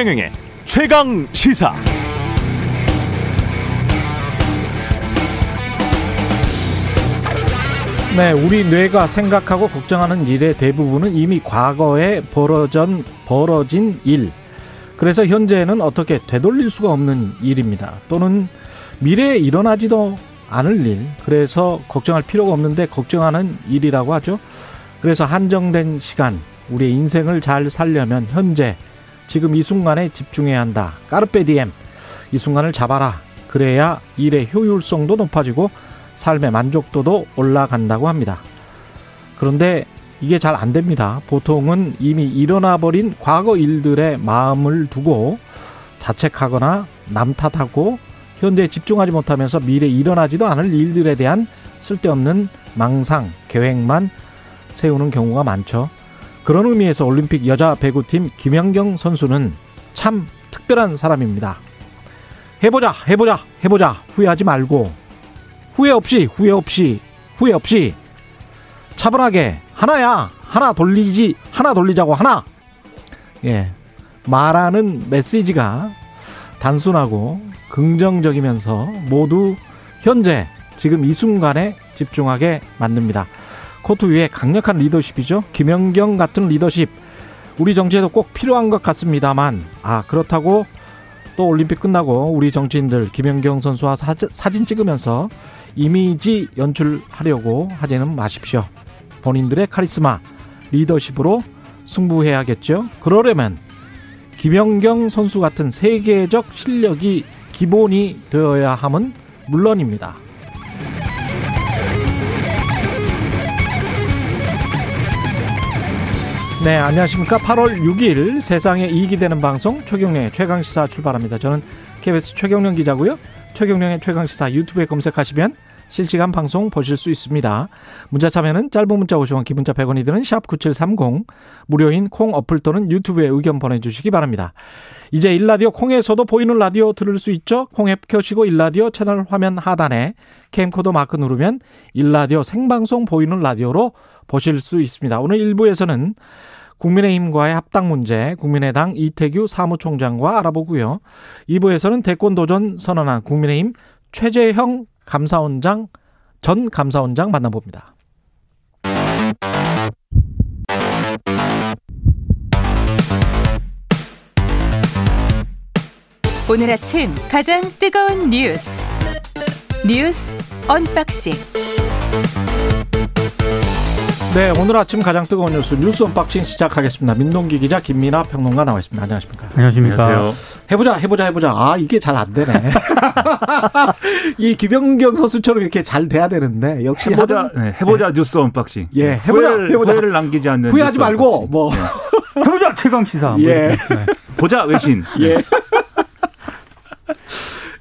최경영의 최강 시사. 네, 우리 뇌가 생각하고 걱정하는 일의 대부분은 이미 과거에 벌어진 벌어진 일. 그래서 현재는 어떻게 되돌릴 수가 없는 일입니다. 또는 미래에 일어나지도 않을 일. 그래서 걱정할 필요가 없는데 걱정하는 일이라고 하죠. 그래서 한정된 시간, 우리의 인생을 잘 살려면 현재 지금 이 순간에 집중해야 한다. 까르페 디엠. 이 순간을 잡아라. 그래야 일의 효율성도 높아지고 삶의 만족도도 올라간다고 합니다. 그런데 이게 잘 안 됩니다. 보통은 이미 일어나 버린 과거 일들의 마음을 두고 자책하거나 남 탓하고 현재에 집중하지 못하면서 미래에 일어나지도 않을 일들에 대한 쓸데없는 망상, 계획만 세우는 경우가 많죠. 그런 의미에서 올림픽 여자 배구팀 김연경 선수는 참 특별한 사람입니다. 해보자, 해보자, 해보자. 후회하지 말고 후회 없이, 후회 없이, 후회 없이 차분하게 하나야, 하나 돌리지, 하나 돌리자고 하나. 예, 말하는 메시지가 단순하고 긍정적이면서 모두 현재 지금 이 순간에 집중하게 만듭니다. 코트 위에 강력한 리더십이죠. 김연경 같은 리더십 우리 정치에도 꼭 필요한 것 같습니다만 아 그렇다고 또 올림픽 끝나고 우리 정치인들 김연경 선수와 사진 찍으면서 이미지 연출하려고 하지는 마십시오. 본인들의 카리스마, 리더십으로 승부해야겠죠. 그러려면 김연경 선수 같은 세계적 실력이 기본이 되어야 함은 물론입니다. 네, 안녕하십니까. 8월 6일 세상에 이익이 되는 방송 최경련의 최강시사 출발합니다. 저는 KBS 최경련 기자고요. 최경련의 최강시사 유튜브에 검색하시면 실시간 방송 보실 수 있습니다. 문자 참여는 짧은 문자 50원, 기본자 100원이 드는 샵 9730, 무료인 콩 어플 또는 유튜브에 의견 보내주시기 바랍니다. 이제 일라디오 콩에서도 보이는 라디오 들을 수 있죠? 콩 앱 켜시고 일라디오 채널 화면 하단에 캠코더 마크 누르면 일라디오 생방송 보이는 라디오로 보실 수 있습니다. 오늘 1부에서는 국민의힘과의 합당 문제 국민의당 이태규 사무총장과 알아보고요. 2부에서는 대권 도전 선언한 국민의힘 최재형 감사원장 전 감사원장 만나봅니다. 오늘 아침 가장 뜨거운 뉴스 뉴스 언박싱 네, 오늘 아침 가장 뜨거운 뉴스 뉴스 언박싱 시작하겠습니다. 민동기 기자 김민아 평론가 나와 있습니다. 안녕하십니까? 안녕하십니까? 안녕하세요. 해보자, 해보자, 해보자. 아 이게 잘 안 되네. 이 김연경 선수처럼 이렇게 잘 돼야 되는데 역시 해보자, 하는, 네, 해보자 네. 뉴스 언박싱. 예, 해보자, 후회를, 해보자. 후회를 남기지 않는 후회하지 말고 언박싱. 뭐 네. 해보자 최강 시사. 뭐 예, 보자 외신. 예.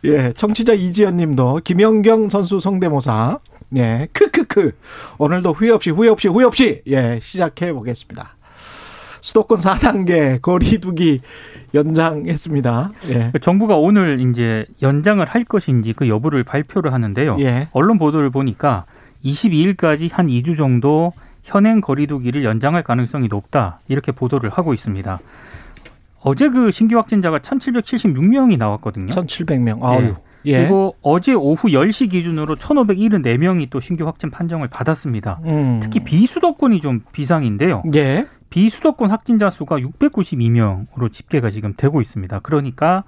예, 청취자 이지연 님도 김영경 선수 성대모사 예, 크크크. 오늘도 후회 없이 후회 없이 후회 없이 예, 시작해 보겠습니다. 수도권 4단계 거리두기 연장했습니다. 예. 정부가 오늘 이제 연장을 할 것인지 그 여부를 발표를 하는데요. 예. 언론 보도를 보니까 22일까지 한 2주 정도 현행 거리두기를 연장할 가능성이 높다. 이렇게 보도를 하고 있습니다. 어제 그 신규 확진자가 1,776명이 나왔거든요. 1,700명. 아유. 예. 예. 그리고 어제 오후 10시 기준으로 1,574명이 또 신규 확진 판정을 받았습니다. 음. 특히 비수도권이 좀 비상인데요. 예. 비수도권 확진자 수가 692명으로 집계가 지금 되고 있습니다. 그러니까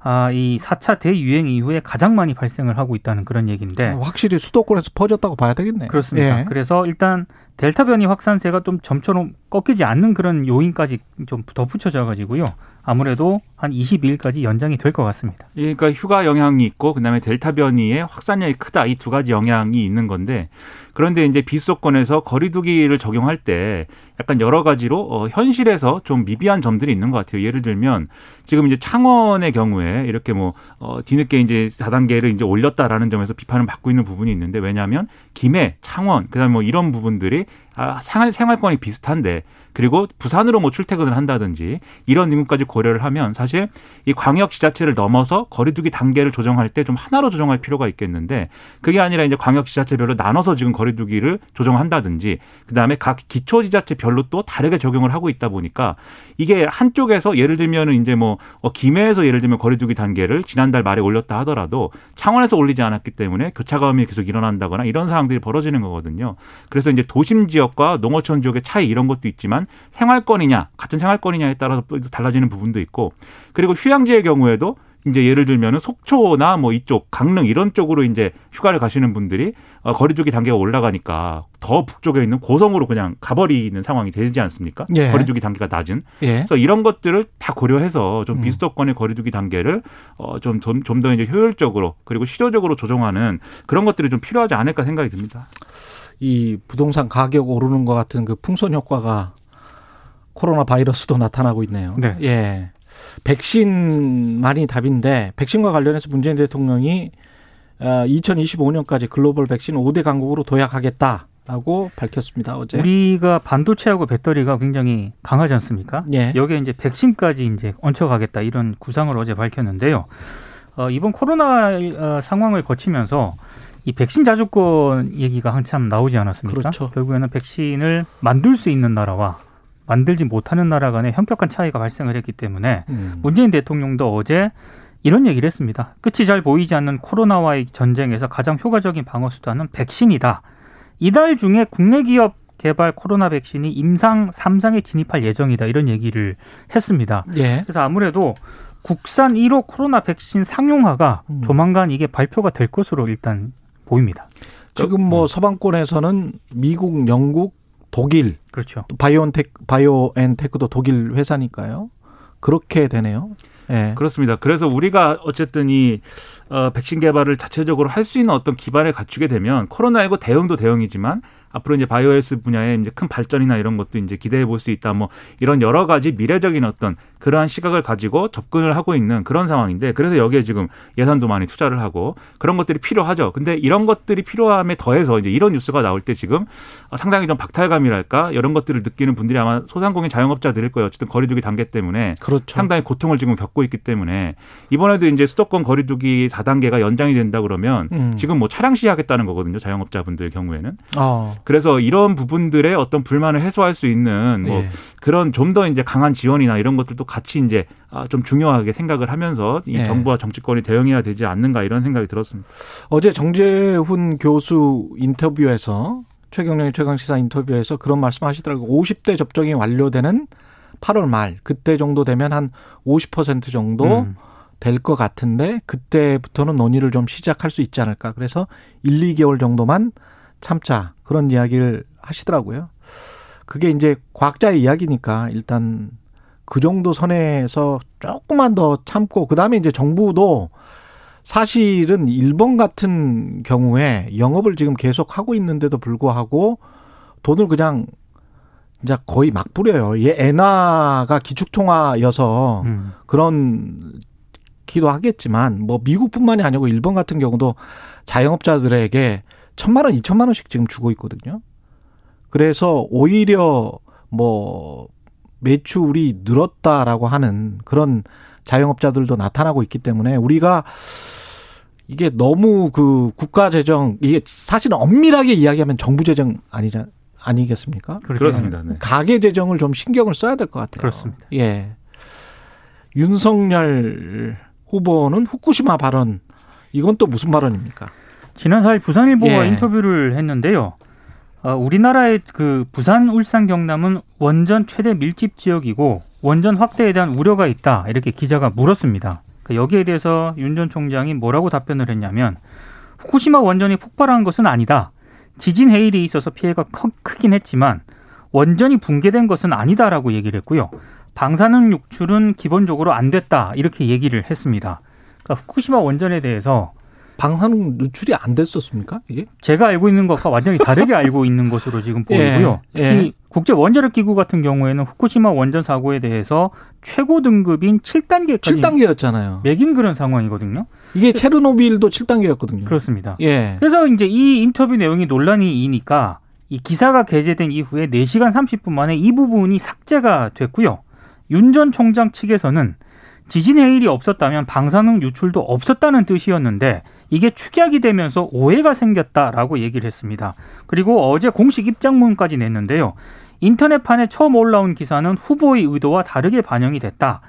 아, 이 4차 대유행 이후에 가장 많이 발생을 하고 있다는 그런 얘기인데 아, 확실히 수도권에서 퍼졌다고 봐야 되겠네요. 그렇습니다. 예. 그래서 일단 델타 변이 확산세가 좀 점처럼 꺾이지 않는 그런 요인까지 좀 덧붙여져 가지고요. 아무래도 한 22일까지 연장이 될 것 같습니다. 그러니까 휴가 영향이 있고 그다음에 델타 변이의 확산력이 크다 이 두 가지 영향이 있는 건데 그런데 이제 비수도권에서 거리두기를 적용할 때 약간 여러 가지로 어, 현실에서 좀 미비한 점들이 있는 것 같아요. 예를 들면 지금 이제 창원의 경우에 이렇게 뭐 어, 뒤늦게 이제 4단계를 이제 올렸다라는 점에서 비판을 받고 있는 부분이 있는데 왜냐하면 김해, 창원, 그다음에 뭐 이런 부분들이 아, 생활 생활권이 비슷한데 그리고 부산으로 뭐 출퇴근을 한다든지 이런 인구까지 고려를 하면 사실 이 광역 지자체를 넘어서 거리두기 단계를 조정할 때 좀 하나로 조정할 필요가 있겠는데 그게 아니라 이제 광역 지자체별로 나눠서 지금 거리두기를 조정한다든지 그다음에 각 기초 지자체별로 또 다르게 적용을 하고 있다 보니까 이게 한쪽에서 예를 들면은 이제 뭐 어, 김해에서 예를 들면 거리두기 단계를 지난달 말에 올렸다 하더라도 창원에서 올리지 않았기 때문에 교차감이 계속 일어난다거나 이런 상황들이 벌어지는 거거든요. 그래서 이제 도심 지역과 농어촌 지역의 차이 이런 것도 있지만 생활권이냐 같은 생활권이냐에 따라서 달라지는 부분도 있고 그리고 휴양지의 경우에도 이제 예를 들면은 속초나 뭐 이쪽 강릉 이런 쪽으로 이제 휴가를 가시는 분들이 어, 거리두기 단계가 올라가니까 더 북쪽에 있는 고성으로 그냥 가버리는 상황이 되지 않습니까? 예. 거리두기 단계가 낮은. 예. 그래서 이런 것들을 다 고려해서 좀 음. 비수도권의 거리두기 단계를 어 좀좀 더 이제 효율적으로 그리고 실효적으로 조정하는 그런 것들이 좀 필요하지 않을까 생각이 듭니다. 이 부동산 가격 오르는 것 같은 그 풍선 효과가 코로나 바이러스도 나타나고 있네요. 네. 예. 백신만이 답인데 백신과 관련해서 문재인 대통령이 2025년까지 어, 글로벌 백신 5대 강국으로 도약하겠다. 라고 밝혔습니다. 어제 우리가 반도체하고 배터리가 굉장히 강하지 않습니까? 예. 여기에 이제 백신까지 이제 얹혀가겠다 이런 구상을 어제 밝혔는데요. 어, 이번 코로나 어, 상황을 거치면서 이 백신 자주권 얘기가 한참 나오지 않았습니까? 그렇죠. 결국에는 백신을 만들 수 있는 나라와 만들지 못하는 나라 간의 현격한 차이가 발생을 했기 때문에 음. 문재인 대통령도 어제 이런 얘기를 했습니다. 끝이 잘 보이지 않는 코로나와의 전쟁에서 가장 효과적인 방어 수단은 백신이다. 이달 중에 국내 기업 개발 코로나 백신이 임상 3상에 진입할 예정이다. 이런 얘기를 했습니다. 예. 그래서 아무래도 국산 1호 코로나 백신 상용화가 음. 조만간 이게 발표가 될 것으로 일단 보입니다. 지금 뭐 음. 서방권에서는 미국, 영국, 독일, 그렇죠. 바이오엔텍 바이오엔테크도 독일 회사니까요. 그렇게 되네요. 네. 그렇습니다. 그래서 우리가 어쨌든 이 어, 백신 개발을 자체적으로 할 수 있는 어떤 기반을 갖추게 되면 코로나19 대응도 대응이지만 앞으로 이제 바이오헬스 분야에 이제 큰 발전이나 이런 것도 이제 기대해 볼 수 있다. 뭐 이런 여러 가지 미래적인 어떤 그러한 시각을 가지고 접근을 하고 있는 그런 상황인데 그래서 여기에 지금 예산도 많이 투자를 하고 그런 것들이 필요하죠. 근데 이런 것들이 필요함에 더해서 이제 이런 뉴스가 나올 때 지금 상당히 좀 박탈감이랄까 이런 것들을 느끼는 분들이 아마 소상공인 자영업자들일 거예요. 어쨌든 거리두기 단계 때문에 그렇죠. 상당히 고통을 지금 겪고 있기 때문에 이번에도 이제 수도권 거리두기 4단계가 연장이 된다 그러면 음. 지금 뭐 차량 시하겠다는 거거든요. 자영업자분들 경우에는. 어. 그래서 이런 부분들의 어떤 불만을 해소할 수 있는 뭐 예. 그런 좀 더 이제 강한 지원이나 이런 것들도 같이 이제 아, 좀 중요하게 생각을 하면서 이 예. 정부와 정치권이 대응해야 되지 않는가 이런 생각이 들었습니다. 어제 정재훈 교수 인터뷰에서 최경련의 최강시사 인터뷰에서 그런 말씀하시더라고요. 50대 접종이 완료되는 8월 말 그때 정도 되면 한 50% 정도 음. 될것 같은데 그때부터는 논의를 좀 시작할 수 있지 않을까. 그래서 1, 2개월 정도만 참자. 그런 이야기를 하시더라고요. 그게 이제 과학자의 이야기니까 일단 그 정도 선에서 조금만 더 참고 그다음에 이제 정부도 사실은 일본 같은 경우에 영업을 지금 계속 하고 있는데도 불구하고 돈을 그냥 이제 거의 막 뿌려요. 얘 엔화가 기축통화여서 음. 그런 기도 하겠지만 뭐 미국뿐만이 아니고 일본 같은 경우도 자영업자들에게 천만 원, 이천만 원씩 지금 주고 있거든요. 그래서 오히려 뭐 매출이 늘었다라고 하는 그런 자영업자들도 나타나고 있기 때문에 우리가 이게 너무 그 국가 재정 이게 사실은 엄밀하게 이야기하면 정부 재정 아니자 아니겠습니까? 그렇습니다. 네. 가계 재정을 좀 신경을 써야 될 것 같아요. 그렇습니다. 예. 윤석열 후보는 후쿠시마 발언 이건 또 무슨 발언입니까? 지난 4일 부산일보와 예. 인터뷰를 했는데요. 어, 우리나라의 그 부산, 울산, 경남은 원전 최대 밀집 지역이고 원전 확대에 대한 우려가 있다 이렇게 기자가 물었습니다. 그 여기에 대해서 윤 전 총장이 뭐라고 답변을 했냐면 후쿠시마 원전이 폭발한 것은 아니다. 지진 해일이 있어서 피해가 크긴 했지만 원전이 붕괴된 것은 아니다라고 얘기를 했고요. 방사능 유출은 기본적으로 안 됐다 이렇게 얘기를 했습니다. 그러니까 후쿠시마 원전에 대해서 방사능 누출이 안 됐었습니까? 이게? 제가 알고 있는 것과 완전히 다르게 알고 있는 것으로 지금 보이고요. 예, 특히 예. 국제 원자력 기구 같은 경우에는 후쿠시마 원전 사고에 대해서 최고 등급인 7단계까지 7단계였잖아요. 매긴 그런 상황이거든요. 이게 체르노빌도 7단계였거든요. 그렇습니다. 예. 그래서 이제 이 인터뷰 내용이 논란이 이니까 이 기사가 게재된 이후에 4시간 30분 만에 이 부분이 삭제가 됐고요. 윤 전 총장 측에서는 지진 해일이 없었다면 방사능 유출도 없었다는 뜻이었는데 이게 축약이 되면서 오해가 생겼다라고 얘기를 했습니다. 그리고 어제 공식 입장문까지 냈는데요. 인터넷판에 처음 올라온 기사는 후보의 의도와 다르게 반영이 됐다.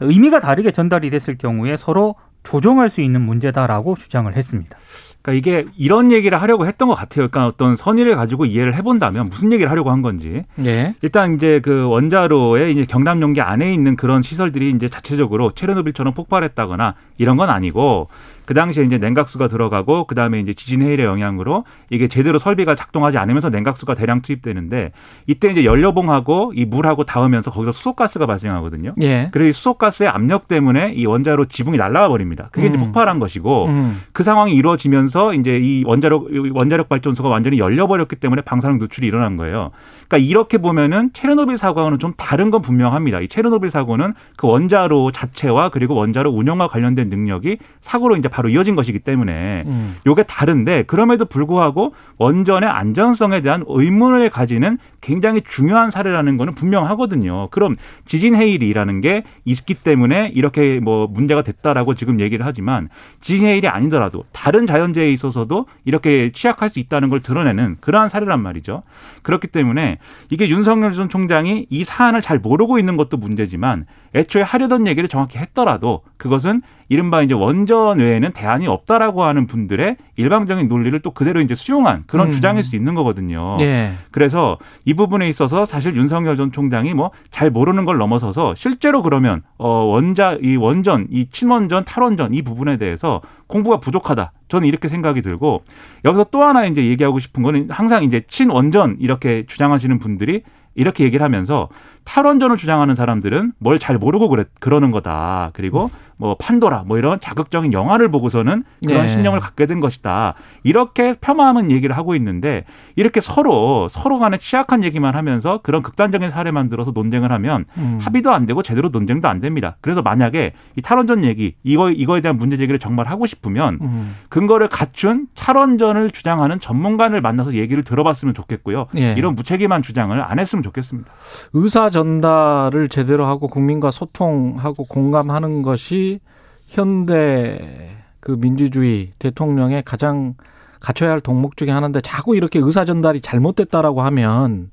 의미가 다르게 전달이 됐을 경우에 서로 조정할 수 있는 문제다라고 주장을 했습니다. 그러니까 이게 이런 얘기를 하려고 했던 것 같아요. 그러니까 어떤 선의를 가지고 이해를 해본다면 무슨 얘기를 하려고 한 건지. 예. 일단 이제 그 원자로의 이제 경남 용기 안에 있는 그런 시설들이 이제 자체적으로 체르노빌처럼 폭발했다거나 이런 건 아니고 그 당시에 이제 냉각수가 들어가고 그 다음에 이제 지진 해일의 영향으로 이게 제대로 설비가 작동하지 않으면서 냉각수가 대량 투입되는데 이때 이제 연료봉하고 이 물하고 닿으면서 거기서 수소가스가 발생하거든요. 예. 그래서 이 수소가스의 압력 때문에 이 원자로 지붕이 날아가 버립니다. 그게 음. 이제 폭발한 것이고 음. 그 상황이 이루어지면서 이제 이 원자력 원자력 발전소가 완전히 열려 버렸기 때문에 방사능 누출이 일어난 거예요. 그러니까 이렇게 보면은 체르노빌 사고와는 좀 다른 건 분명합니다. 이 체르노빌 사고는 그 원자로 자체와 그리고 원자로 운영과 관련된 능력이 사고로 이제 바로 이어진 것이기 때문에 음. 요게 다른데 그럼에도 불구하고 원전의 안전성에 대한 의문을 가지는 굉장히 중요한 사례라는 거는 분명하거든요. 그럼 지진 해일이라는 게 있기 때문에 이렇게 뭐 문제가 됐다라고 지금 얘기를 하지만 지진 해일이 아니더라도 다른 자연재해에 있어서도 이렇게 취약할 수 있다는 걸 드러내는 그러한 사례란 말이죠. 그렇기 때문에 이게 윤석열 전 총장이 이 사안을 잘 모르고 있는 것도 문제지만 애초에 하려던 얘기를 정확히 했더라도 그것은 이른바 이제 원전 외에는 대안이 없다라고 하는 분들의 일방적인 논리를 또 그대로 이제 수용한 그런 음. 주장일 수 있는 거거든요. 예. 그래서 이 부분에 있어서 사실 윤석열 전 총장이 뭐 잘 모르는 걸 넘어서서 실제로 그러면 어 원자 이 원전 이 친원전 탈원전 이 부분에 대해서 공부가 부족하다. 저는 이렇게 생각이 들고 여기서 또 하나 이제 얘기하고 싶은 거는 항상 이제 친원전 이렇게 주장하시는 분들이 이렇게 얘기를 하면서 탈원전을 주장하는 사람들은 뭘 잘 모르고 그래, 그러는 거다. 그리고 뭐 판도라 뭐 이런 자극적인 영화를 보고서는 그런 네. 신념을 갖게 된 것이다. 이렇게 폄하하는 얘기를 하고 있는데 이렇게 서로 서로 간에 취약한 얘기만 하면서 그런 극단적인 사례 만 들어서 논쟁을 하면 음. 합의도 안 되고 제대로 논쟁도 안 됩니다. 그래서 만약에 이 탈원전 얘기 이거 이거에 대한 문제 제기를 정말 하고 싶으면 음. 근거를 갖춘 탈원전을 주장하는 전문가를 만나서 얘기를 들어봤으면 좋겠고요. 예. 이런 무책임한 주장을 안 했으면 좋겠습니다. 의사 전달을 제대로 하고 국민과 소통하고 공감하는 것이 현대 그 민주주의 대통령의 가장 갖춰야 할 덕목 중에 하나인데 자꾸 이렇게 의사 전달이 잘못됐다라고 하면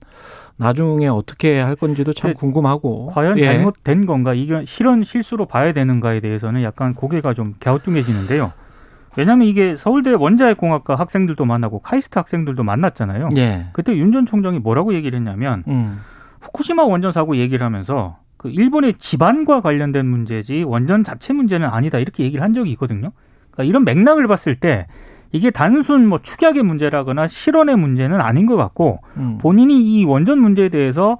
나중에 어떻게 할 건지도 참 궁금하고 과연 예. 잘못된 건가 이게 실현 실수로 봐야 되는가에 대해서는 약간 고개가 좀 갸우뚱해지는데요. 왜냐하면 이게 서울대 원자핵공학과 학생들도 만나고 카이스트 학생들도 만났잖아요. 예. 그때 윤 전 총장이 뭐라고 얘기를 했냐면 음. 후쿠시마 원전 사고 얘기를 하면서 그 일본의 집안과 관련된 문제지 원전 자체 문제는 아니다 이렇게 얘기를 한 적이 있거든요. 그러니까 이런 맥락을 봤을 때 이게 단순 뭐 축약의 문제라거나 실언의 문제는 아닌 것 같고 음. 본인이 이 원전 문제에 대해서 어,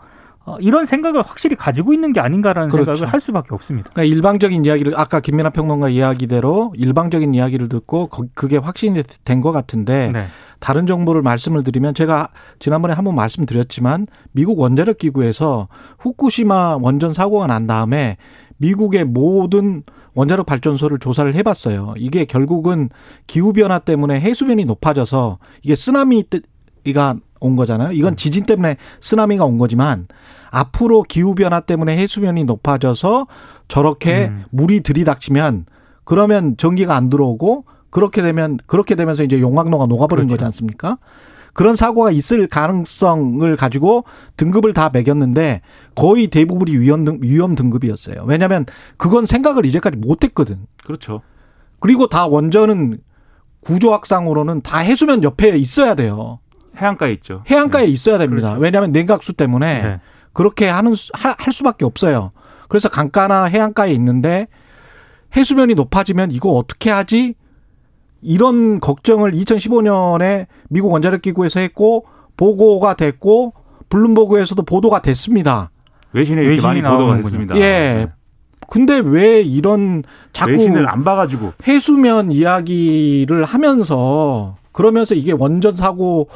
이런 생각을 확실히 가지고 있는 게 아닌가라는 그렇죠. 생각을 할 수밖에 없습니다. 그러니까 일방적인 이야기를 아까 김민아 평론가 이야기대로 일방적인 이야기를 듣고 그게 확신이 된 것 같은데 네. 다른 정보를 말씀을 드리면 제가 지난번에 한번 말씀드렸지만 미국 원자력 기구에서 후쿠시마 원전 사고가 난 다음에 미국의 모든 원자력 발전소를 조사를 해봤어요. 이게 결국은 기후 변화 때문에 해수면이 높아져서 이게 쓰나미가 온 거잖아요. 이건 음. 지진 때문에 쓰나미가 온 거지만 앞으로 기후 변화 때문에 해수면이 높아져서 저렇게 음. 물이 들이닥치면 그러면 전기가 안 들어오고 그렇게 되면 그렇게 되면서 이제 용광로가 녹아버린 그렇죠. 거지 않습니까? 그런 사고가 있을 가능성을 가지고 등급을 다 매겼는데 거의 대부분이 위험 등 위험 등급이었어요. 왜냐하면 그건 생각을 이제까지 못했거든. 그렇죠. 그리고 다 원전은 구조학상으로는 다 해수면 옆에 있어야 돼요. 해안가에 있죠. 해안가에 네. 있어야 됩니다. 그렇죠. 왜냐하면 냉각수 때문에 네. 그렇게 하는 할 수밖에 없어요. 그래서 강가나 해안가에 있는데 해수면이 높아지면 이거 어떻게 하지? 이런 걱정을 2015년에 미국 원자력 기구에서 했고 보고가 됐고 블룸버그에서도 보도가 됐습니다. 외신에 이렇게 많이 보도가 됐습니다. 예. 네. 근데 왜 이런 자꾸 외신을 안 봐가지고 해수면 이야기를 하면서 그러면서 이게 원전 사고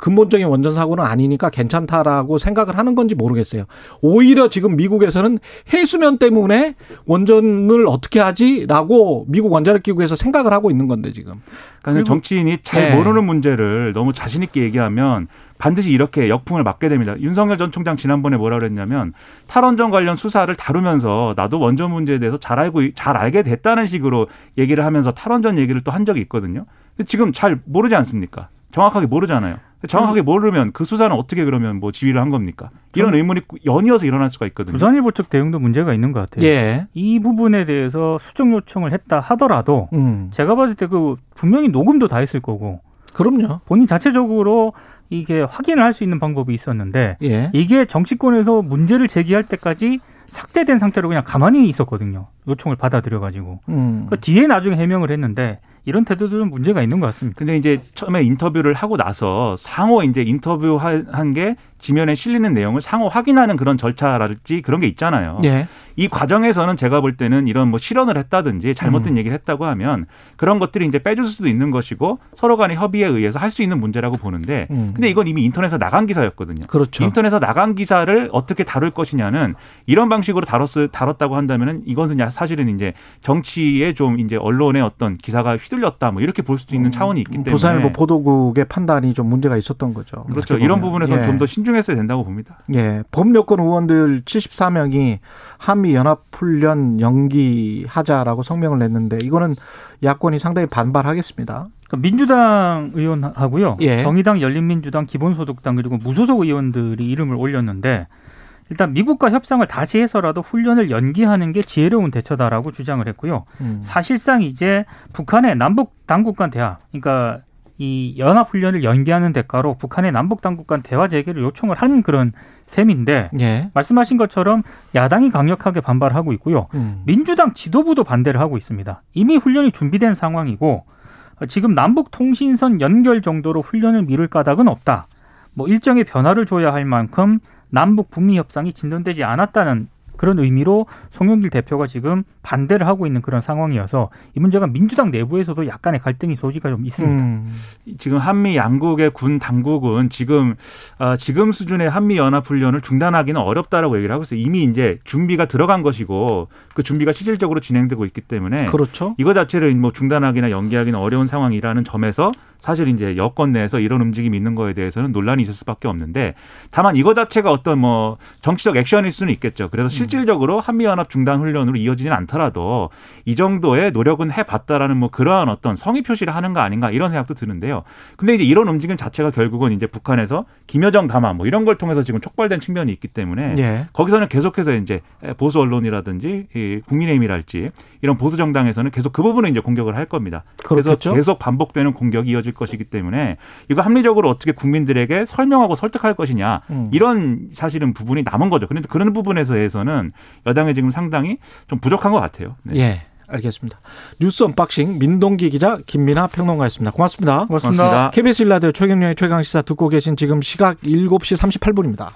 근본적인 원전 사고는 아니니까 괜찮다라고 생각을 하는 건지 모르겠어요. 오히려 지금 미국에서는 해수면 때문에 원전을 어떻게 하지라고 미국 원자력 기구에서 생각을 하고 있는 건데 지금. 그러니까 정치인이 잘 네. 모르는 문제를 너무 자신 있게 얘기하면 반드시 이렇게 역풍을 맞게 됩니다. 윤석열 전 총장 지난번에 뭐라 그랬냐면 탈원전 관련 수사를 다루면서 나도 원전 문제에 대해서 잘 알고 잘 알게 됐다는 식으로 얘기를 하면서 탈원전 얘기를 또 한 적이 있거든요. 근데 지금 잘 모르지 않습니까? 정확하게 모르잖아요. 정확하게 모르면 그 수사는 어떻게 그러면 뭐 지휘를 한 겁니까? 이런 의문이 연이어서 일어날 수가 있거든요. 부산일보 측 대응도 문제가 있는 것 같아요. 예. 이 부분에 대해서 수정 요청을 했다 하더라도 음. 제가 봤을 때 그 분명히 녹음도 다 했을 거고. 그럼요. 본인 자체적으로 이게 확인을 할 수 있는 방법이 있었는데 예. 이게 정치권에서 문제를 제기할 때까지 삭제된 상태로 그냥 가만히 있었거든요. 요청을 받아들여 가지고. 음. 그 뒤에 나중에 해명을 했는데 이런 태도도 좀 문제가 있는 것 같습니다. 근데 이제 처음에 인터뷰를 하고 나서 상호 이제 인터뷰 한 게 지면에 실리는 내용을 상호 확인하는 그런 절차랄지 그런 게 있잖아요. 예. 이 과정에서는 제가 볼 때는 이런 뭐 실언을 했다든지 잘못된 음. 얘기를 했다고 하면 그런 것들이 이제 빼줄 수도 있는 것이고 서로 간의 협의에 의해서 할 수 있는 문제라고 보는데 음. 근데 이건 이미 인터넷에 나간 기사였거든요. 그렇죠. 인터넷에 나간 기사를 어떻게 다룰 것이냐는 이런 방식으로 다뤘 다뤘다고 한다면은 이것은 사실은 이제 정치에 좀 이제 언론의 어떤 기사가 휘둘 렸다 뭐 이렇게 볼 수도 있는 음. 차원이 있기 때문에 부산일보 보도국의 판단이 좀 문제가 있었던 거죠. 그렇죠. 이런 부분에서 예. 좀더 신중했어야 된다고 봅니다. 예. 법여권 의원들 74명이 한미 연합 훈련 연기하자라고 성명을 냈는데 이거는 야권이 상당히 반발하겠습니다. 그러니까 민주당 의원하고요. 예. 정의당, 열린민주당, 기본소득당 그리고 무소속 의원들이 이름을 올렸는데 일단 미국과 협상을 다시 해서라도 훈련을 연기하는 게 지혜로운 대처다라고 주장을 했고요. 음. 사실상 이제 북한의 남북 당국 간 대화, 그러니까 이 연합 훈련을 연기하는 대가로 북한의 남북 당국 간 대화 재개를 요청을 한 그런 셈인데 예. 말씀하신 것처럼 야당이 강력하게 반발하고 있고요. 음. 민주당 지도부도 반대를 하고 있습니다. 이미 훈련이 준비된 상황이고 지금 남북 통신선 연결 정도로 훈련을 미룰 까닭은 없다. 뭐 일정의 변화를 줘야 할 만큼 남북 북미 협상이 진전되지 않았다는 그런 의미로 송영길 대표가 지금 반대를 하고 있는 그런 상황이어서 이 문제가 민주당 내부에서도 약간의 갈등이 소지가 좀 있습니다. 음. 지금 한미 양국의 군 당국은 지금 어, 지금 수준의 한미 연합 훈련을 중단하기는 어렵다라고 얘기를 하고 있어요. 이미 이제 준비가 들어간 것이고 그 준비가 실질적으로 진행되고 있기 때문에 그렇죠. 이거 자체를 뭐 중단하기나 연기하기는 어려운 상황이라는 점에서 사실 이제 여권 내에서 이런 움직임이 있는 거에 대해서는 논란이 있을 수밖에 없는데 다만 이거 자체가 어떤 뭐 정치적 액션일 수는 있겠죠. 그래서 음. 실질적으로 한미 연합 중단 훈련으로 이어지지는 않더라도 이 정도의 노력은 해봤다라는 뭐 그러한 어떤 성의 표시를 하는 거 아닌가 이런 생각도 드는데요. 근데 이제 이런 움직임 자체가 결국은 이제 북한에서 김여정 담화 뭐 이런 걸 통해서 지금 촉발된 측면이 있기 때문에 예. 거기서는 계속해서 이제 보수 언론이라든지 이 국민의힘이랄지 이런 보수 정당에서는 계속 그 부분을 이제 공격을 할 겁니다. 그렇겠죠? 그래서 계속 반복되는 공격이 이어질 것이기 때문에 이거 합리적으로 어떻게 국민들에게 설명하고 설득할 것이냐 음. 이런 사실은 부분이 남은 거죠. 그런데 그런 부분에서에서는 여당이 지금 상당히 좀 부족한 것 같아요. 네. 예. 알겠습니다. 뉴스 언박싱 민동기 기자 김민아 평론가였습니다. 고맙습니다. 고맙습니다. 고맙습니다. KBS 일라디오 최경영의 최강 시사 듣고 계신 지금 시각 7시 38분입니다.